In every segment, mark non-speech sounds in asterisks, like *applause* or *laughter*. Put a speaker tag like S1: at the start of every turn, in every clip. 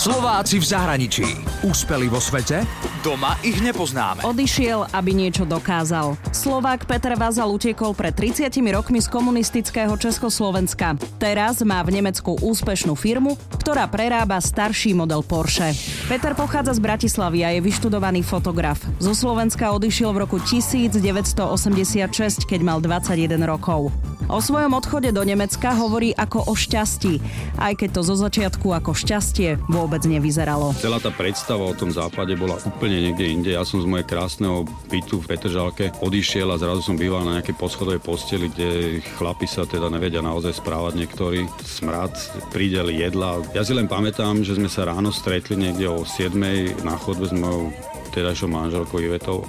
S1: Slováci v zahraničí. Úspeli vo svete? Doma ich nepoznáme.
S2: Odišiel, aby niečo dokázal. Slovák Peter Vazal utekol pred 30 rokmi z komunistického Československa. Teraz má v Nemecku úspešnú firmu, ktorá prerába starší model Porsche. Peter pochádza z Bratislavy a je vyštudovaný fotograf. Zo Slovenska odišiel v roku 1986, keď mal 21 rokov. O svojom odchode do Nemecka hovorí ako o šťastí, aj keď to zo začiatku ako šťastie vôbec nevyzeralo.
S3: Celá tá predstava o tom západe bola úplne niekde inde. Ja som z mojej krásneho bytu v Petržalke odišiel a zrazu som býval na nejakej poschodovej posteli, kde chlapi sa teda nevedia naozaj správať niektorí. Smrad, prídel jedla. Ja si len pamätám, že sme sa ráno stretli niekde o 7 na chodbe s mojou tedajšou manželkou Ivetou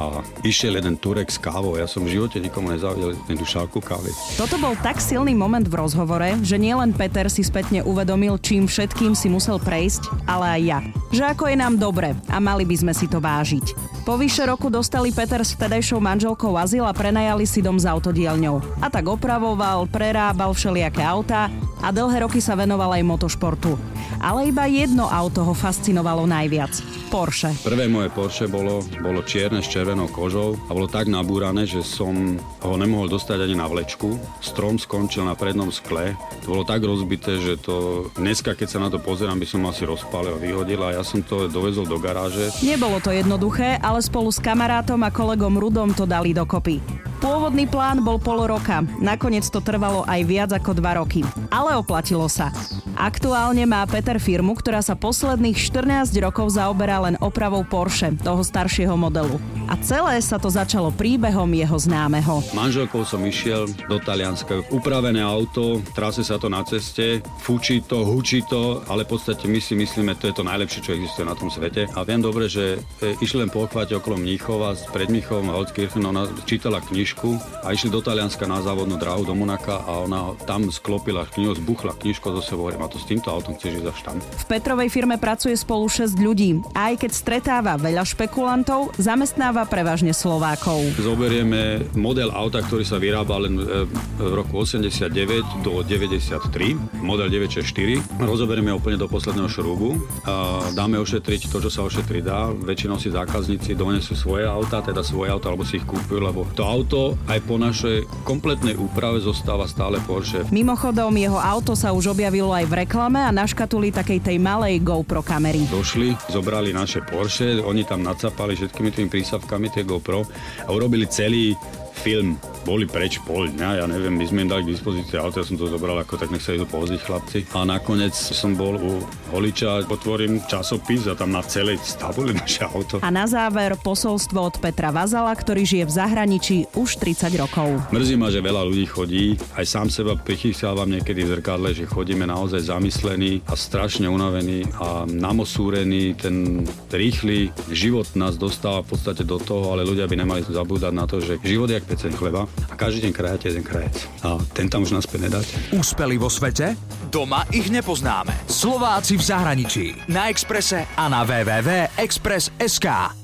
S3: a išiel jeden Turek s kávou. Ja som v živote nikomu nezavidel jednu šálku kávy.
S2: Toto bol tak silný moment v rozhovore, že nielen Peter si spätne uvedomil, čím všetkým si musel prejsť, ale aj ja. Že ako je nám dobre a mali by sme si to vážiť. Po vyše roku dostali Peter s vtedajšou manželkou azyl a prenajali si dom s autodielňou. A tak opravoval, prerábal všelijaké autá a dlhé roky sa venoval aj motošportu. Ale iba jedno auto ho fascinovalo najviac. Porsche.
S3: Prvé moje Porsche bolo, bolo čierne s červenou kožou a bolo tak nabúrané, že som ho nemohol dostať ani na vlečku. Strom skončil na prednom skle. To bolo tak rozbité, že to dneska, keď sa na to pozerám, by som asi rozpálil a vyhodil a ja som to dovezol do garáže.
S2: Nebolo to jednoduché, ale spolu s kamarátom a kolegom Rudom to dali dokopy. Pôvodný plán bol pol roka, nakoniec to trvalo aj viac ako dva roky. Ale oplatilo sa. Aktuálne má Peter firmu, ktorá sa posledných 14 rokov zaoberá len opravou Porsche, toho staršieho modelu. A celé sa to začalo príbehom jeho známeho.
S3: Manželkou som išiel do Talianska. Upravené auto, trase sa to na ceste, fučí to, hučí to, ale v podstate my si myslíme, to je to najlepšie, čo existuje na tom svete. A viem dobre, že e, išli len pochváť okolo Mníchova, pred Mníchovom a Holzkirchen, ona čítala knižku a išli do Talianska na závodnú dráhu do Monaka a ona tam sklopila knihu, zbuchla knižko zo sebou, a to s týmto autom chceš ísť za štám.
S2: V Petrovej firme pracuje spolu 6 ľudí aj keď stretáva veľa špekulantov, zamestnáva prevažne Slovákov.
S3: Zoberieme model auta, ktorý sa vyrába len e, v roku 89 do 93, model 964. Rozoberieme úplne do posledného šrúbu a dáme ošetriť to, čo sa ošetriť dá. Väčšinou si zákazníci donesú svoje auta, teda svoje auta, alebo si ich kúpujú, lebo to auto aj po našej kompletnej úprave zostáva stále Porsche.
S2: Mimochodom, jeho auto sa už objavilo aj v reklame a na škatuli takej tej malej GoPro kamery.
S3: Došli, zobrali naše Porsche, oni tam nacapali všetkými tými prísavkami tie GoPro a urobili celý film boli preč pol dňa, ja neviem, my sme im dali k dispozícii auto, ja som to zobral ako tak nech sa idú povoziť chlapci. A nakoniec som bol u holiča, potvorím časopis a tam na celej tabuli *laughs* naše auto.
S2: A na záver posolstvo od Petra Vazala, ktorý žije v zahraničí už 30 rokov.
S3: Mrzí ma, že veľa ľudí chodí, aj sám seba prichysávam niekedy v zrkadle, že chodíme naozaj zamyslení a strašne unavení a namosúrení. Ten rýchly život nás dostáva v podstate do toho, ale ľudia by nemali zabúdať na to, že život je peceň chleba a každý deň krajate jeden krajec. A ten tam už naspäť nedáte.
S1: Úspeli vo svete? Doma ich nepoznáme. Slováci v zahraničí. Na Exprese a na www.express.sk.